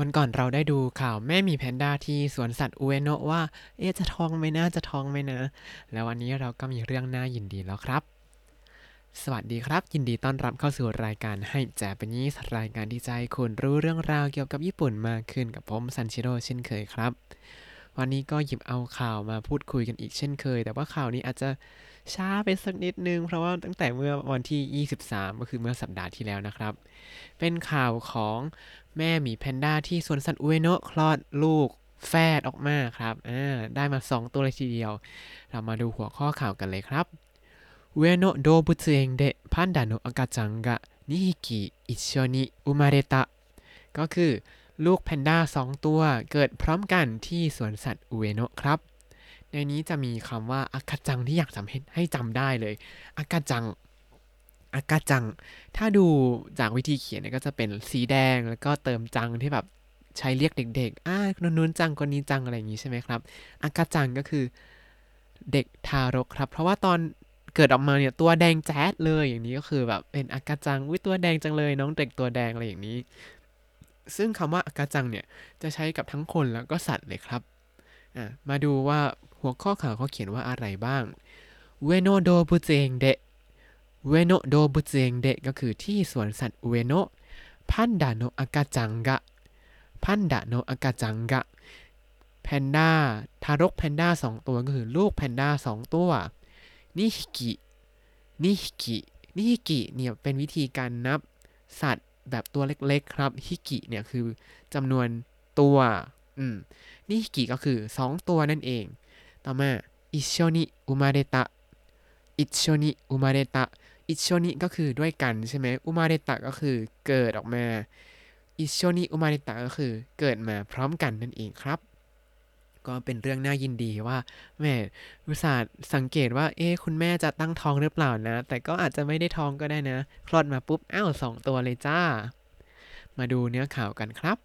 วันก่อนเราได้ดูข่าวแม่มีแพนด้าที่สวนสัตว์อุเอโนะว่า เอ๊ะจะท้องไหมนะจะท้องไหมนะ แล้ววันนี้เราก็มีเรื่องน่ายินดีแล้วครับ สวัสดีครับ ยินดีต้อนรับเข้าสู่รายการให้แจเปนยี่รายการที่ใจคุณรู้เรื่องราวเกี่ยวกับญี่ปุ่นมากขึ้นกับผมซันชิโร่เช่นเคยครับ วันนี้ก็หยิบเอาข่าวมาพูดคุยกันอีกเช่นเคย แต่ว่าข่าวนี้อาจจะ ช้าไปสักนิดนึง เพราะว่าตั้งแต่เมื่อวันที่ 23 ก็คือเมื่อสัปดาห์ที่แล้วนะครับ เป็นข่าวของแม่หมีแพนด้าที่สวนสัตว์อุเอโนะคลอดลูกแฝดออกมาครับได้มา 2 ตัวเลยทีเดียว เรามาดูหัวข้อข่าวกันเลยครับอุเอโนะโดบุตเองเดะพันดาโนะอากาจังกะนิฮิกิอิชโชนิอุมาเรตะก็คือลูกแพนด้า2 ตัวเกิดพร้อมกันที่สวนสัตว์อุเอโนะครับ ในนี้จะมีคำว่าอากาจังที่อยากจำให้ให้จำได้เลยอากาจังอากาจัง ถ้าดูจากวิธีเขียนเนี่ยก็จะเป็นสีแดงแล้วก็เติมจังที่แบบใช้เรียกเด็กๆอ่าคนนู้นจังคนนี้จังอะไรอย่างนี้ใช่ไหมครับอากาจังก็คือเด็กทารกครับ เพราะว่าตอนเกิดออกมาเนี่ยตัวแดงแจ๊ดเลยอย่างนี้ก็คือแบบเป็นอากาจังวิตัวแดงจังเลย น้องเด็กตัวแดงอะไรอย่างนี้ ซึ่งคำว่าอากาจังเนี่ยจะใช้กับทั้งคนแล้วก็สัตว์เลยครับ มาดูว่า หัวข้อข่าวเขาเขียนว่าอะไรบ้าง上野動物園で上野動物園でก็คือที่สวนสัตว์เอโนพันดาโนอากาจังกะพันดาโนอากาจังกะแพนด้าทารกแพนด้าสองตัวก็คือลูกแพนด้าสองตัวนิฮิกินิฮิกินิฮิกิเนี่ยเป็นวิธีการนับสัตว์แบบตัวเล็ก ๆ ครับฮิกิเนี่ยคือจำนวนตัว อืมนิฮิกิก็คือ 2 ตัวนั่นเอง ต่อมาอิโชนิอุมาเดตะอิโชนิอุมาเดตะอิโชนิก็คือด้วยกันใช่ไหมอุมาเดตะก็คือเกิดออกมาอิโชนิอุมาเดตะก็คือเกิดมาพร้อมกันนั่นเองครับ ก็เป็นเรื่องน่ายินดีว่าแม่อุตส่าห์สังเกตว่าเอ๊คุณแม่จะตั้งท้องหรือเปล่านะ แต่ก็อาจจะไม่ได้ท้องก็ได้นะ คลอดมาปุ๊บอ้าวสองตัวเลยจ้า มาดูเนื้อข่าวกันครับ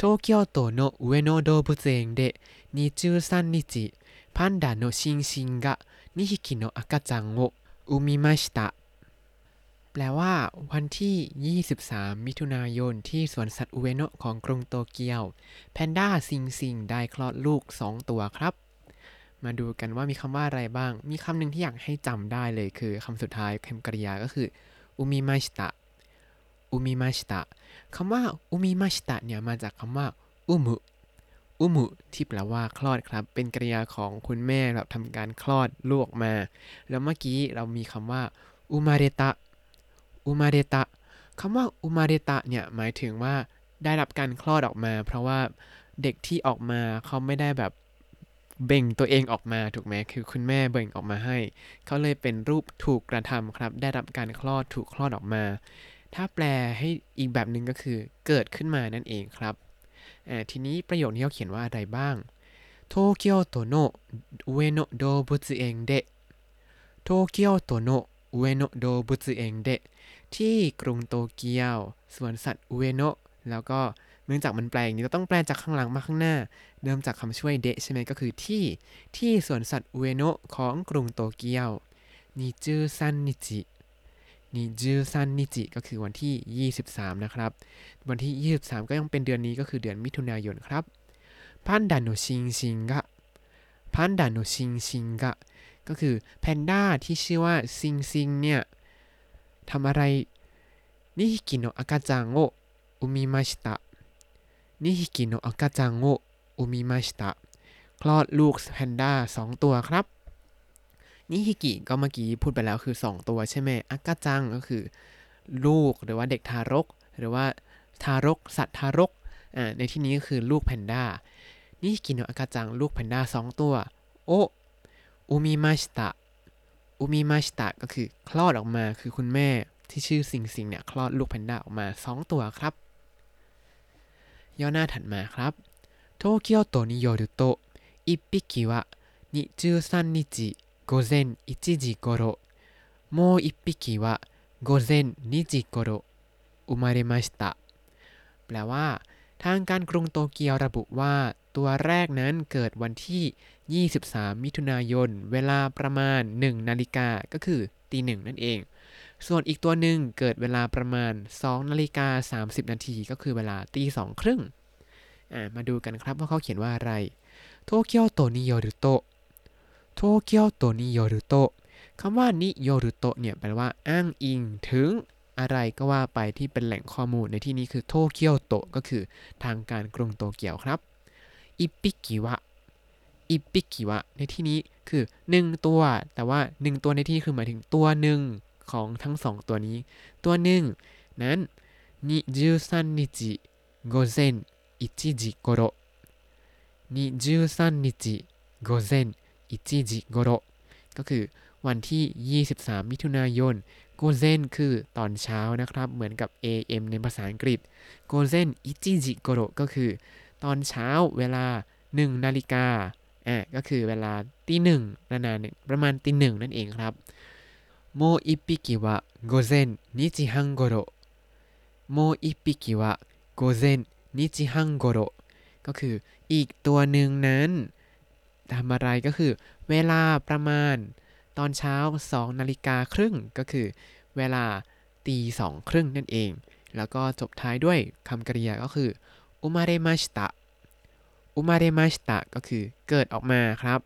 東京都の上野動物園で23日パンダのシンシンが2匹の赤ちゃんをอุมิมาชิตะแปลว่า วันที่ 23 มิถุนายน ที่สวนสัตว์อุเอโนะของกรุงโตเกียว แพนด้าซิงซิงได้คลอดลูก 2 ตัวครับ มาดูกันว่ามีคำว่าอะไรบ้าง มีคำหนึ่งที่อยากให้จำได้เลยคือคำสุดท้ายคำกริยาก็คืออุมิมาชิตะ อุมิมาชิตะคำว่าอุมิมาชิตะเนี่ยมาจากคำว่าอุมุอุมุที่แปลว่าคลอดครับ เป็นกริยาของคุณแม่แบบทำการคลอดลูกออกมา แล้วเมื่อกี้เรามีคำว่าอุมาเรตะอุมาเรตะคำว่าอุมาเรตะเนี่ยหมายถึงว่าได้รับการคลอดออกมา เพราะว่าเด็กที่ออกมาเขาไม่ได้แบบเบ่งตัวเองออกมาถูกไหมคือคุณแม่เบ่งออกมาให้ เขาเลยเป็นรูปถูกกระทำครับ ได้รับการคลอดถูกคลอดออกมา ถ้าแปลให้อีกแบบหนึ่งก็คือเกิดขึ้นมานั่นเองครับทีนี้ประโยคนี้เขาเขียนว่าอะไรบ้างโตเกียวโตโนะอุเอโนะโดบุตเองเดะโตเกียวโตโนะอุเอโนะโดบุตเองเดะที่กรุงโตเกียวสวนสัตว์อุเอโนะแล้วก็เนื่องจากมันแปลอย่างนี้เราต้องแปลจากข้างหลังมาข้างหน้า เริ่มจากคำช่วยเดะใช่ไหมก็คือที่ที่สวนสัตว์อุเอโนะของกรุงโตเกียวนิจูซันนิจิ นิจูซันนิจิก็คือวันที่ 23 นะครับ วันที่ 23 ก็ยังเป็นเดือนนี้ก็คือเดือนมิถุนายนครับパンダのシンシンがパンダのシンシンが ก็คือแพนด้าที่ชื่อว่าซิงซิงเนี่ยทำอะไร二匹の赤ちゃんを産みましたนิฮิกิโนะอากาจังโออุมิมาชิตะคลอดลูกแพนด้า2ตัวครับ นี่ฮิกิก็เมื่อกี้พูดไปแล้วคือ 2 ตัวใช่ไหมอากาจังก็คือ ลูกหรือว่าเด็กทารก หรือว่าทารก สัตว์ทารกในที่นี้ก็คือลูกแพนด้านี่ฮิกิโนะอากาจังลูกแพนด้า2 ตัว โออุมิมาชิตะอุมิมาชิตะก็คือคลอดออกมาคือคุณแม่ที่ชื่อสิงสิงเนี่ยคลอดลูกแพนด้าออกมา 2 ตัวครับ ย่อหน้าถัดมาครับโตเกียวโตนิโยรุโตอิปิกิวะนิจูซันนิจิ 午前1時頃もう1匹は午前2時頃生まれましたแปลว่า ทางการกรุงโตเกียวระบุว่า ตัวแรกนั้นเกิดวันที่ 23 มิถุนายน เวลาประมาณ 1 นาฬิกา ก็คือตีหนึ่งนั่นเอง ส่วนอีกตัวหนึ่งเกิดเวลาประมาณ 2นาฬิกา30 นาทีก็คือเวลาตีสองครึ่งอ่ามาดูกันครับว่าเขาเขียนว่าอะไรโตเกียวโตนิโยรุโต โตเกียวโตนิโยรุโตคำว่านิโยรุโตเนี่ยแปลว่าอ้างอิงถึงอะไรก็ว่าไปที่เป็นแหล่งข้อมูลในที่นี้คือโตเกียวโตก็คือทางการกรุงโตเกียวครับอิปิกิวะ一匹は ในที่นี้คือ 1 ตัว แต่ว่า 1 ตัวในที่นี้คือหมายถึงตัวหนึ่งของทั้งสองตัวนี้ ตัวหนึ่งนั้น二十三日午前一時ごろ二十三日午前 一時ごろ ก็คือวันที่ 23 มิถุนายน午前 คือตอนเช้านะครับ เหมือนกับ AM ในภาษาอังกฤษ午前一時ごろ ก็คือ ตอนเช้าเวลา 1 นาฬิกาอะก็คือเวลาตีหนึ่งนานาเนี่ยประมาณตีหนึ่งนั่นเองครับもう一匹は午前二時半ごろもう一匹は午前二時半ごろ ก็คืออีกตัวหนึ่งนั้น ทำอะไรก็คือ เวลาประมาณ ตอนเช้า2นาฬิกาครึ่งก็คือ เวลาตีสองครึ่งนั่นเอง แล้วก็จบท้ายด้วยคำกริยาก็คืออุมาเรมาชิตะอุมาเรมาชิตะก็คือเกิดออกมาครับ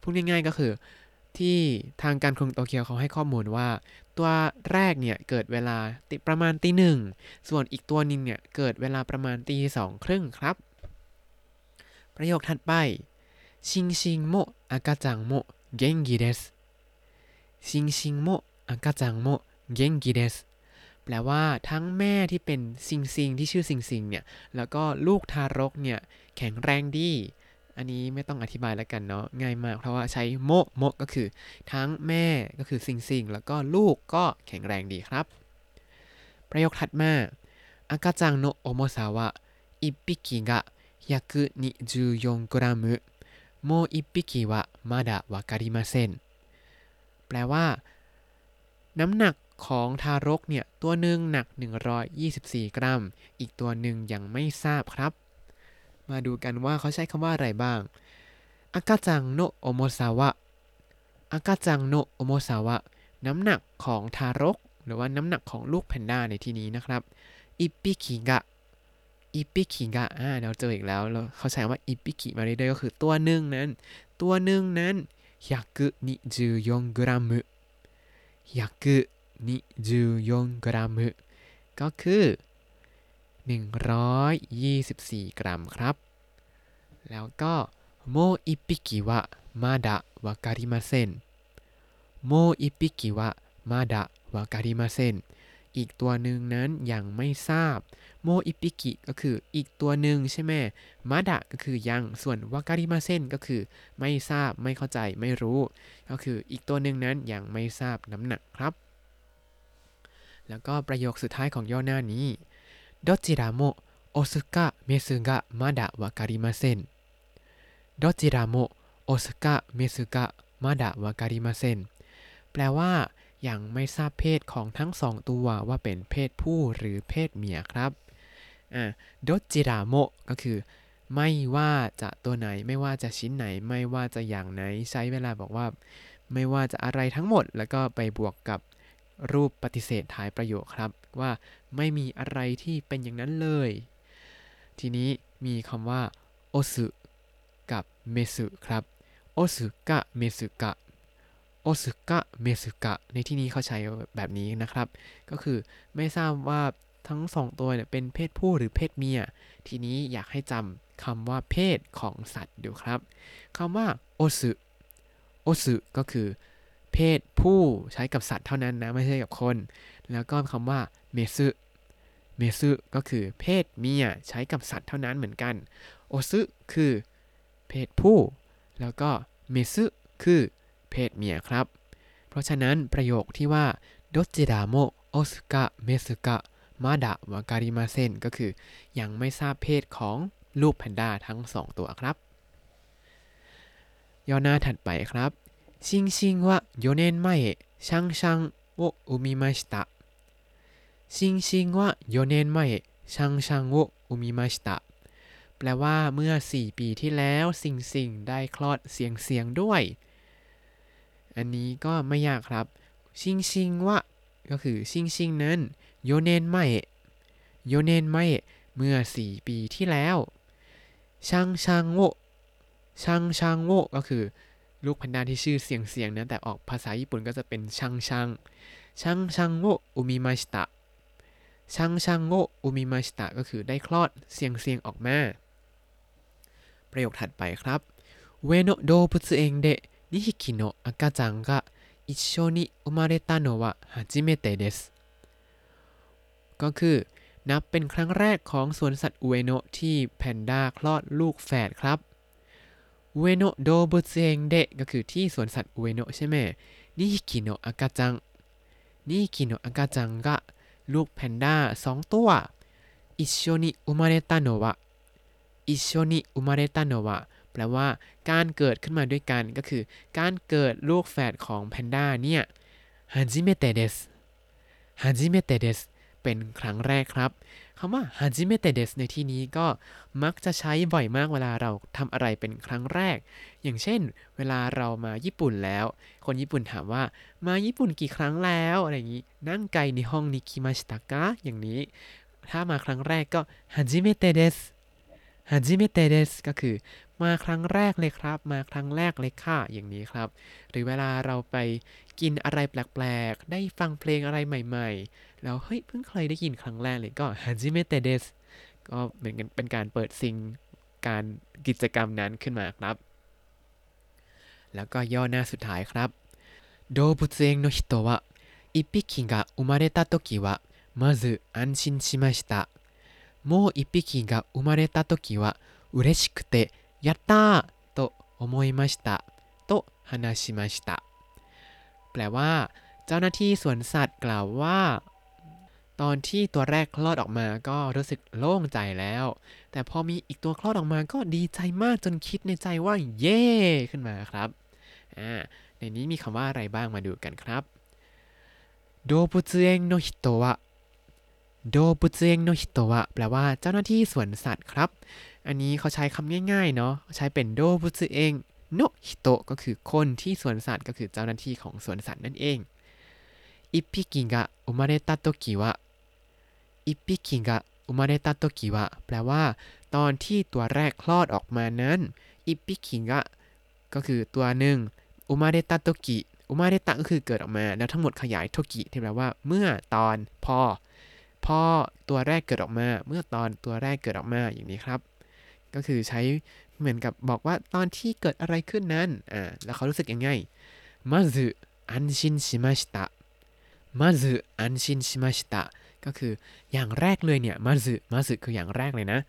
พูดง่ายๆก็คือที่ทางการกรุงโตเกียวเขาให้ข้อมูลว่า ตัวแรกเนี่ยเกิดเวลาติประมาณตีหนึ่งส่วนอีกตัวนึงเนี่ยเกิดเวลาประมาณตีสองครึ่งครับ ประโยคถัดไป ชิงชิงโมอากาจังโมเกงกิเดสシンシンも赤ちゃんも元気です แปลว่าทั้งแม่ที่เป็นซิงซิงที่ชื่อซิงซิงเนี่ย แล้วก็ลูกทารกเนี่ย แข็งแรงดี อันนี้ไม่ต้องอธิบายแล้วกันเนาะง่ายมาก เพราะว่าใช้もも ก็คือ ทั้งแม่ก็คือซิงซิงแล้วก็ลูกก็แข็งแรงดีครับ ประโยคถัดมา赤ちゃんの重さは一匹が124グラム もう一匹はまだわかりません แปลว่า น้ำหนักของทารกเนี่ย ตัวหนึ่งหนัก 124 กรัม อีกตัวหนึ่งยังไม่ทราบครับ มาดูกันว่าเขาใช้คำว่าอะไรบ้าง赤ちゃんの重さは赤ちゃんの重さは น้ำหนักของทารก หรือว่าน้ำหนักของลูกแพนด้าในที่นี้นะครับ一匹が 一匹が อ่าเราเจออีกแล้วเราเขาใช้ว่า一匹 มาเรื่อยๆก็คือตัวหนึ่งนั้น ตัวหนึ่งนั้น124グラム124グラム ก็คือ 124 กรัมครับ แล้วก็もう一匹はまだわかりませんもう一匹はまだวาการิมาเซน อีกตัวหนึ่งนั้นยังไม่ทราบโมอิปิกิก็คืออีกตัวหนึ่งใช่ไหมมาดะก็คือยังส่วนวาการิมาเซนก็คือไม่ทราบไม่เข้าใจไม่รู้ ก็คืออีกตัวหนึ่งนั้นยังไม่ทราบน้ำหนักครับ แล้วก็ประโยคสุดท้ายของย่อหน้านี้どちらもオスかメスがまだわかりませんどちらもオスかメスがまだわかりませんแปลว่า ยังไม่ทราบเพศของทั้งสองตัวว่าเป็นเพศผู้หรือเพศเมียครับอ่าโดจิราโมก็คือ ไม่ว่าจะตัวไหนไม่ว่าจะชิ้นไหน ไม่ว่าจะอย่างไหนใช้เวลาบอกว่า ไม่ว่าจะอะไรทั้งหมด แล้วก็ไปบวกกับรูปปฏิเสธท้ายประโยคครับ ว่าไม่มีอะไรที่เป็นอย่างนั้นเลย ทีนี้มีคำว่าโอสุกับเมสุครับโอสุกะเมสุกะ โอสุกะเมสุกะในที่นี้เขาใช้แบบนี้นะครับ ก็คือไม่ทราบว่าทั้งสองตัวเนี่ยเป็นเพศผู้หรือเพศเมีย ทีนี้อยากให้จำคำว่าเพศของสัตว์ดูครับคำว่าโอสุโอสุก็คือ เพศผู้ใช้กับสัตว์เท่านั้นนะ ไม่ใช่กับคน แล้วก็คำว่าเมซุเมซุก็คือเพศเมียใช้กับสัตว์เท่านั้นเหมือนกันโอซุคือ เพศผู้ แล้วก็เมซุคือ เพศเมียครับ เพราะฉะนั้นประโยคที่ว่าดจิดาโมโอสกะเมสกะมาดะวาการิมาเซนก็คือ ยังไม่ทราบเพศของลูกแพนด้าทั้งสองตัวครับ ย่อหน้าถัดไปครับ ชิงชิงวะโยเนนไมเอะชังชังโออุมิมาชิตะชิงชิงวะโยเนนไมเอะชังชังโออุมิมาชิตะแปลว่าเมื่อ 4 ปีที่แล้ว สิงสิงได้คลอดเสียงเสียงด้วย อันนี้ก็ไม่ยากครับชิงชิงวะก็คือชิงชิงนั้นโยเนนไม่โยเนนไม่เมื่อ 4 ปีที่แล้วช่างช่างโวช่างช่างโวก็คือลูกแพนด้าที่ชื่อเสียงเสียงนะแต่ออกภาษาญี่ปุ่นก็จะเป็นช่างช่างช่างช่างโวอุมิมาชิตะช่างช่างโวอุมิมาชิตะก็คือได้คลอดเสียงเสียงออกมา ประโยคถัดไปครับเวโนโดบุตเองเดะ 2匹の赤ちゃんが一緒に生まれたのは初めてですก็คือนับเป็นครั้งแรกของสวนสัตว์อุเอโนะที่แพนด้าคลอดลูกแฝดครับอุเอโนะโดบุเซงเดะก็คือที่สวนสัตว์อุเอโนะใช่ไหมนิฮิคิโนะอากาจังนิฮิคิโนะอากาจังก็ลูกแพนด้าสองตัวอิโชนิอุมาเรตาโนะวะอิโชนิอุมาเรตาโนะวะ แปลว่าการเกิดขึ้นมาด้วยกันก็คือ การเกิดลูกแฝดของแพนด้าเนี่ย初めてです初めてです เป็นครั้งแรกครับคำว่า 初めてです ในที่นี้ก็มักจะใช้บ่อยมากเวลาเราทำอะไรเป็นครั้งแรก อย่างเช่น เวลาเรามาญี่ปุ่นแล้ว คนญี่ปุ่นถามว่ามาญี่ปุ่นกี่ครั้งแล้วอะไรอย่างนี้何回日本に来ましたか อย่างนี้ ถ้ามาครั้งแรกก็ 初めてです初めてです ก็คือ มาครั้งแรกเลยครับ มาครั้งแรกเลยค่ะอย่างนี้ครับ หรือเวลาเราไปกินอะไรแปลกๆ ได้ฟังเพลงอะไรใหม่ ๆ แล้วเฮ้ยเพิ่งเคยได้ยินครั้งแรกเลยก็ฮัจิเมเตเดสก็เหมือนกันเป็นการเปิดสิ่งการกิจกรรมนั้นขึ้นมาครับ แล้วก็ย่อหน้าสุดท้ายครับ動物園の人は1匹が生まれた時はまず安心しましたもう1匹が生まれた時は嬉しくて やったーと思いましたと話しましたแปลว่า เจ้าหน้าที่สวนสัตว์กล่าวว่า ตอนที่ตัวแรกคลอดออกมาก็รู้สึกโล่งใจแล้ว แต่พอมีอีกตัวคลอดออกมาก็ดีใจมากจนคิดในใจว่า เย่ขึ้นมาครับอ่าในนี้มีคำว่าอะไรบ้างมาดูกันครับโดบุเองโนฮิโตะโดบุเองโนฮิโตะแปลว่าเจ้าหน้าที่สวนสัตว์ครับ อันนี้เขาใช้คำง่ายๆเนาะใช้เป็นโดบุเองโนฮิโตะก็คือคนที่สวนสัตว์ก็คือเจ้าหน้าที่ของสวนสัตว์นั่นเอง一匹が生まれた時は 一匹が生まれた時は แปลว่า ตอนที่ตัวแรกคลอดออกมานั้น一匹が ก็คือตัวหนึ่ง 生まれた時 生まれた ก็คือเกิดออกมา แล้วทั้งหมดขยายโทกิที่แปลว่า เมื่อตอนพอพอตัวแรกเกิดออกมา เมื่อตอนตัวแรกเกิดออกมาอย่างนี้ครับ ก็คือใช้เหมือนกับบอกว่าตอนที่เกิดอะไรขึ้นนั้นอ่าแล้วเขารู้สึกยังไงまず安心しました まず安心しました ก็คืออย่างแรกเลยเนี่ย まず まず คืออย่างแรกเลยนะ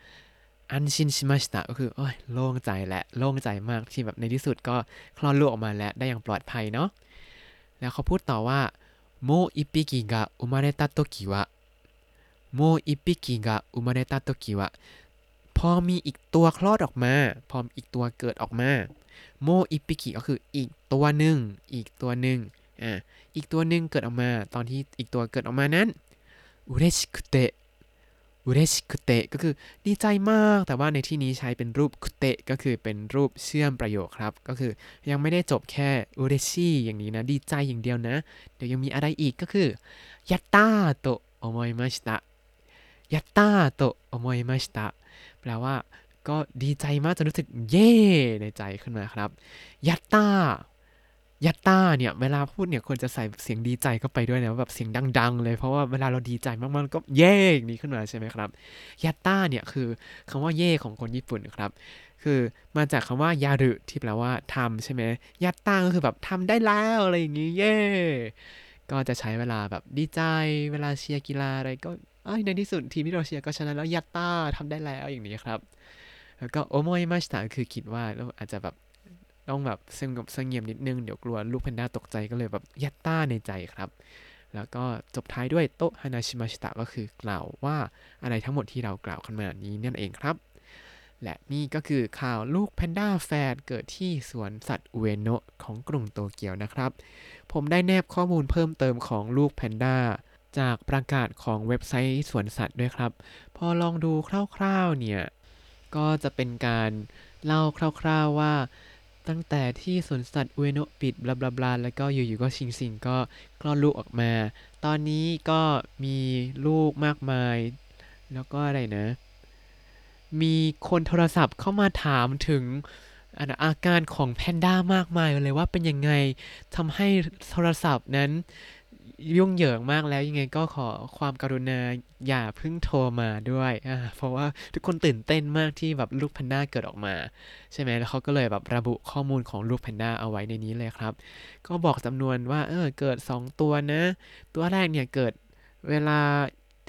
安心しました ก็คือโอ้ยโล่งใจและโล่งใจมากที่แบบในที่สุดก็คลอดลูกออกมาแล้วได้อย่างปลอดภัยเนาะแล้วเขาพูดต่อว่าもう一匹が生まれた時は もう一匹が生まれた時は พอมีอีกตัวคลอดออกมา พออีกตัวเกิดออกมา โมอิปิกิก็คืออีกตัวหนึ่ง อีกตัวหนึ่งอ่าอีกตัวหนึ่งเกิดออกมา ตอนที่อีกตัวเกิดออกมานั้นอุเรชิคุเตะอุเรชิคุเตะก็คือดีใจมาก แต่ว่าในที่นี้ใช้เป็นรูปคุเตะก็คือเป็นรูปเชื่อมประโยคครับ ก็คือยังไม่ได้จบแค่อุเรชิอย่างนี้นะ ดีใจอย่างเดียวนะ เดี๋ยวยังมีอะไรอีกก็คือยัตตาโตโอโมยมาชิตะยัตตาโตโอโมยมาชิตะ แปลว่าก็ดีใจมากจนรู้สึกเย่ในใจขึ้นมาครับ ยัตตายัตตาเนี่ย เวลาพูดเนี่ยควรจะใส่เสียงดีใจเข้าไปด้วยนะแบบเสียงดัง ๆ เลยเพราะว่าเวลาเราดีใจมากๆก็เย่อย่างนี้ขึ้นมาใช่ไหมครับ ยัตตาเนี่ยคือคำว่าเย่ของคนญี่ปุ่นครับ คือมาจากคำว่ายารุที่แปลว่าทำใช่ไหมยัตตาก็คือแบบทำได้แล้วอะไรอย่างนี้เย่ก็จะใช้เวลาแบบดีใจ เวลาเชียร์กีฬาอะไรก็ ในที่สุดทีมที่เราเชียร์ก็ชนะแล้วยัตตาทำได้แล้วอย่างนี้ครับ แล้วก็โอโมยมาชตะคือคิดว่าเราอาจจะแบบต้องแบบสงบเสงี่ยมนิดนึง เดี๋ยวกลัวลูกแพนด้าตกใจก็เลยแบบยัตตาในใจครับ แล้วก็จบท้ายด้วยโตฮานาชิมาชิตะก็คือกล่าวว่าอะไรทั้งหมดที่เรากล่าวขึ้นมานี้นั่นเองครับ และนี่ก็คือข่าวลูกแพนด้าแฝดเกิดที่สวนสัตว์อเอโนะของกรุงโตเกียวนะครับ ผมได้แนบข้อมูลเพิ่มเติมของลูกแพนด้า จากประกาศของเว็บไซต์สวนสัตว์ด้วยครับ พอลองดูคร่าวๆเนี่ย ก็จะเป็นการเล่าคร่าวๆว่า ตั้งแต่ที่สวนสัตว์อุเอโนปิดบลาบลาบลาแล้วก็อยู่ๆก็ชิงซิงก็คลอดลูกออกมา ตอนนี้ก็มีลูกมากมาย แล้วก็อะไรนะ มีคนโทรศัพท์เข้ามาถามถึงอาการของแพนด้ามากมายเลยว่าเป็นยังไงทำให้โทรศัพท์นั้น ยุ่งเหยิงมากแล้วยังไงก็ขอความกรุณาอย่าเพิ่งโทรมาด้วยอ่าเพราะว่าทุกคนตื่นเต้นมากที่แบบลูกแพนด้าเกิดออกมา ใช่ไหมแล้วเขาก็เลยแบบระบุข้อมูลของลูกแพนด้าเอาไว้ในนี้เลยครับ ก็บอกจำนวนว่าเออเกิด 2 ตัวนะ ตัวแรกเนี่ยเกิดเวลา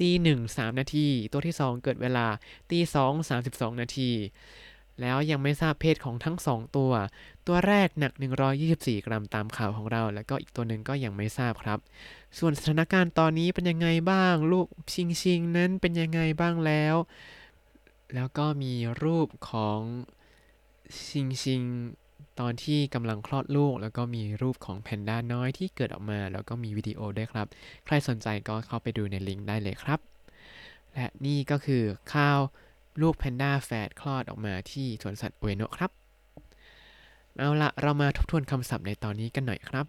ตีหนึ่งสามนาที ตัวที่ 2 เกิดเวลาตีสองสามสิบสองนาที แล้วยังไม่ทราบเพศของทั้ง 2 ตัว ตัวแรกหนัก 124 กรัมตามข่าวของเรา แล้วก็อีกตัวหนึ่งก็ยังไม่ทราบครับ ส่วนสถานการณ์ตอนนี้เป็นยังไงบ้าง ลูกชิงชิงนั้นเป็นยังไงบ้างแล้ว แล้วก็มีรูปของชิงชิงตอนที่กำลังคลอดลูก แล้วก็มีรูปของแพนด้าน้อยที่เกิดออกมา แล้วก็มีวิดีโอด้วยครับ ใครสนใจก็เข้าไปดูในลิงก์ได้เลยครับ และนี่ก็คือข้าว ลูกแพนด้าแฝดคลอดออกมาที่สวนสัตว์อุเอโนะครับ เอาละเรามาทบทวนคำศัพท์ในตอนนี้กันหน่อยครับ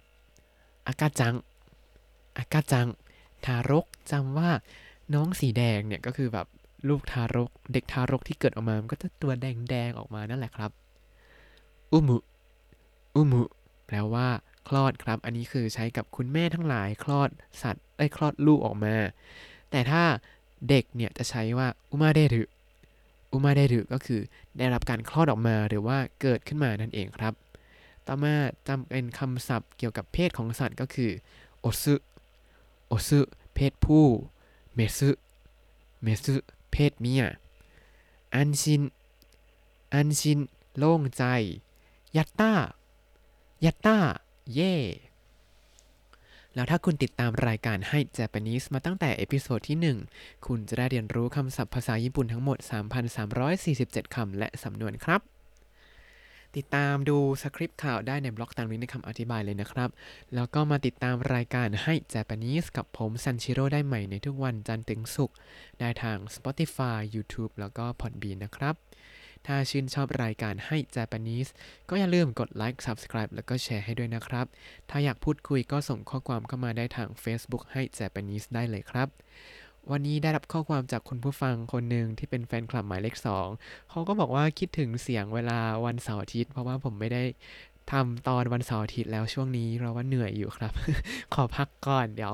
อากาจัง อากาจัง ทารกจำว่าน้องสีแดงเนี่ยก็คือแบบลูกทารก เด็กทารกที่เกิดออกมา มันก็จะตัวแดงๆออกมานั่นแหละครับ อุมุ อุมุ แปลว่า คลอดครับ อันนี้คือใช้กับคุณแม่ทั้งหลาย คลอดสัตว์ได้คลอดลูกออกมา แต่ถ้าเด็กเนี่ยจะใช้ว่าอุมาเดรุ อุมาเดรุก็คือได้รับการคลอดออกมาหรือว่าเกิดขึ้นมานั่นเองครับ ต่อมาจำเป็นคำศัพท์เกี่ยวกับเพศของสัตว์ก็คือโอซึโอซึเพศผู้ เมซึเมซึเพศเมีย 安心 安心 โล่งใจ ยัตตายัตตา เย่ แล้วถ้าคุณติดตามรายการให้ Japanese มาตั้งแต่เอพิโซดที่ 1 คุณจะได้เรียนรู้คำศัพท์ภาษาญี่ปุ่นทั้งหมด 3,347 คำและสำนวนครับ ติดตามดูสคริปต์ข่าวได้ในบล็อกตามลิงก์ในคำอธิบายเลยนะครับ แล้วก็มาติดตามรายการให้ Japanese กับผมซันชิโร่ได้ใหม่ในทุกวันจันทร์ถึงศุกร์ได้ทาง Spotify YouTube แล้วก็ Podbean นะครับ ถ้าชื่นชอบรายการให้ Japanese ก็อย่าลืมกดไลค์ Subscribe แล้วก็แชร์ให้ด้วยนะครับ ถ้าอยากพูดคุยก็ส่งข้อความเข้ามาได้ทาง Facebook ให้ Japanese ได้เลยครับ วันนี้ได้รับข้อความจากคุณผู้ฟังคนหนึ่งที่เป็นแฟนคลับหมายเลขสองเขาก็บอกว่าคิดถึงเสียงเวลาวันเสาร์อาทิตย์เพราะว่าผมไม่ได้ ทำตอนวันเสาร์อาทิตย์แล้วช่วงนี้เราว่าเหนื่อยอยู่ครับ ขอพักก่อนเดี๋ยว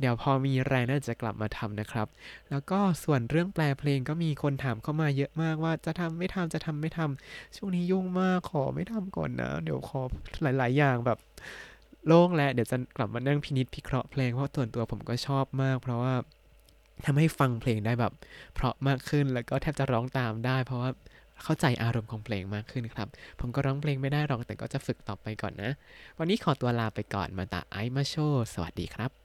เดี๋ยวพอมีแรงน่าจะกลับมาทำนะครับ แล้วก็ส่วนเรื่องแปลเพลงก็มีคนถามเข้ามาเยอะมากว่าจะทำไม่ทำจะทำไม่ทำช่วงนี้ยุ่งมากขอไม่ทำก่อนนะ เดี๋ยวขอหลาย ๆ อย่างแบบโล่งแล้วเดี๋ยวจะกลับมานั่งพินิจพิเคราะห์เพลงเพราะส่วนตัวผมก็ชอบมาก เพราะว่าทำให้ฟังเพลงได้แบบ เพราะมากขึ้นแล้วก็แทบจะร้องตามได้ เพราะว่า เข้าใจอารมณ์ของเพลงมากขึ้นครับ ผมก็ร้องเพลงไม่ได้หรอกแต่ก็จะฝึกต่อไปก่อนนะ วันนี้ขอตัวลาไปก่อนมาตาไอมาโช สวัสดีครับ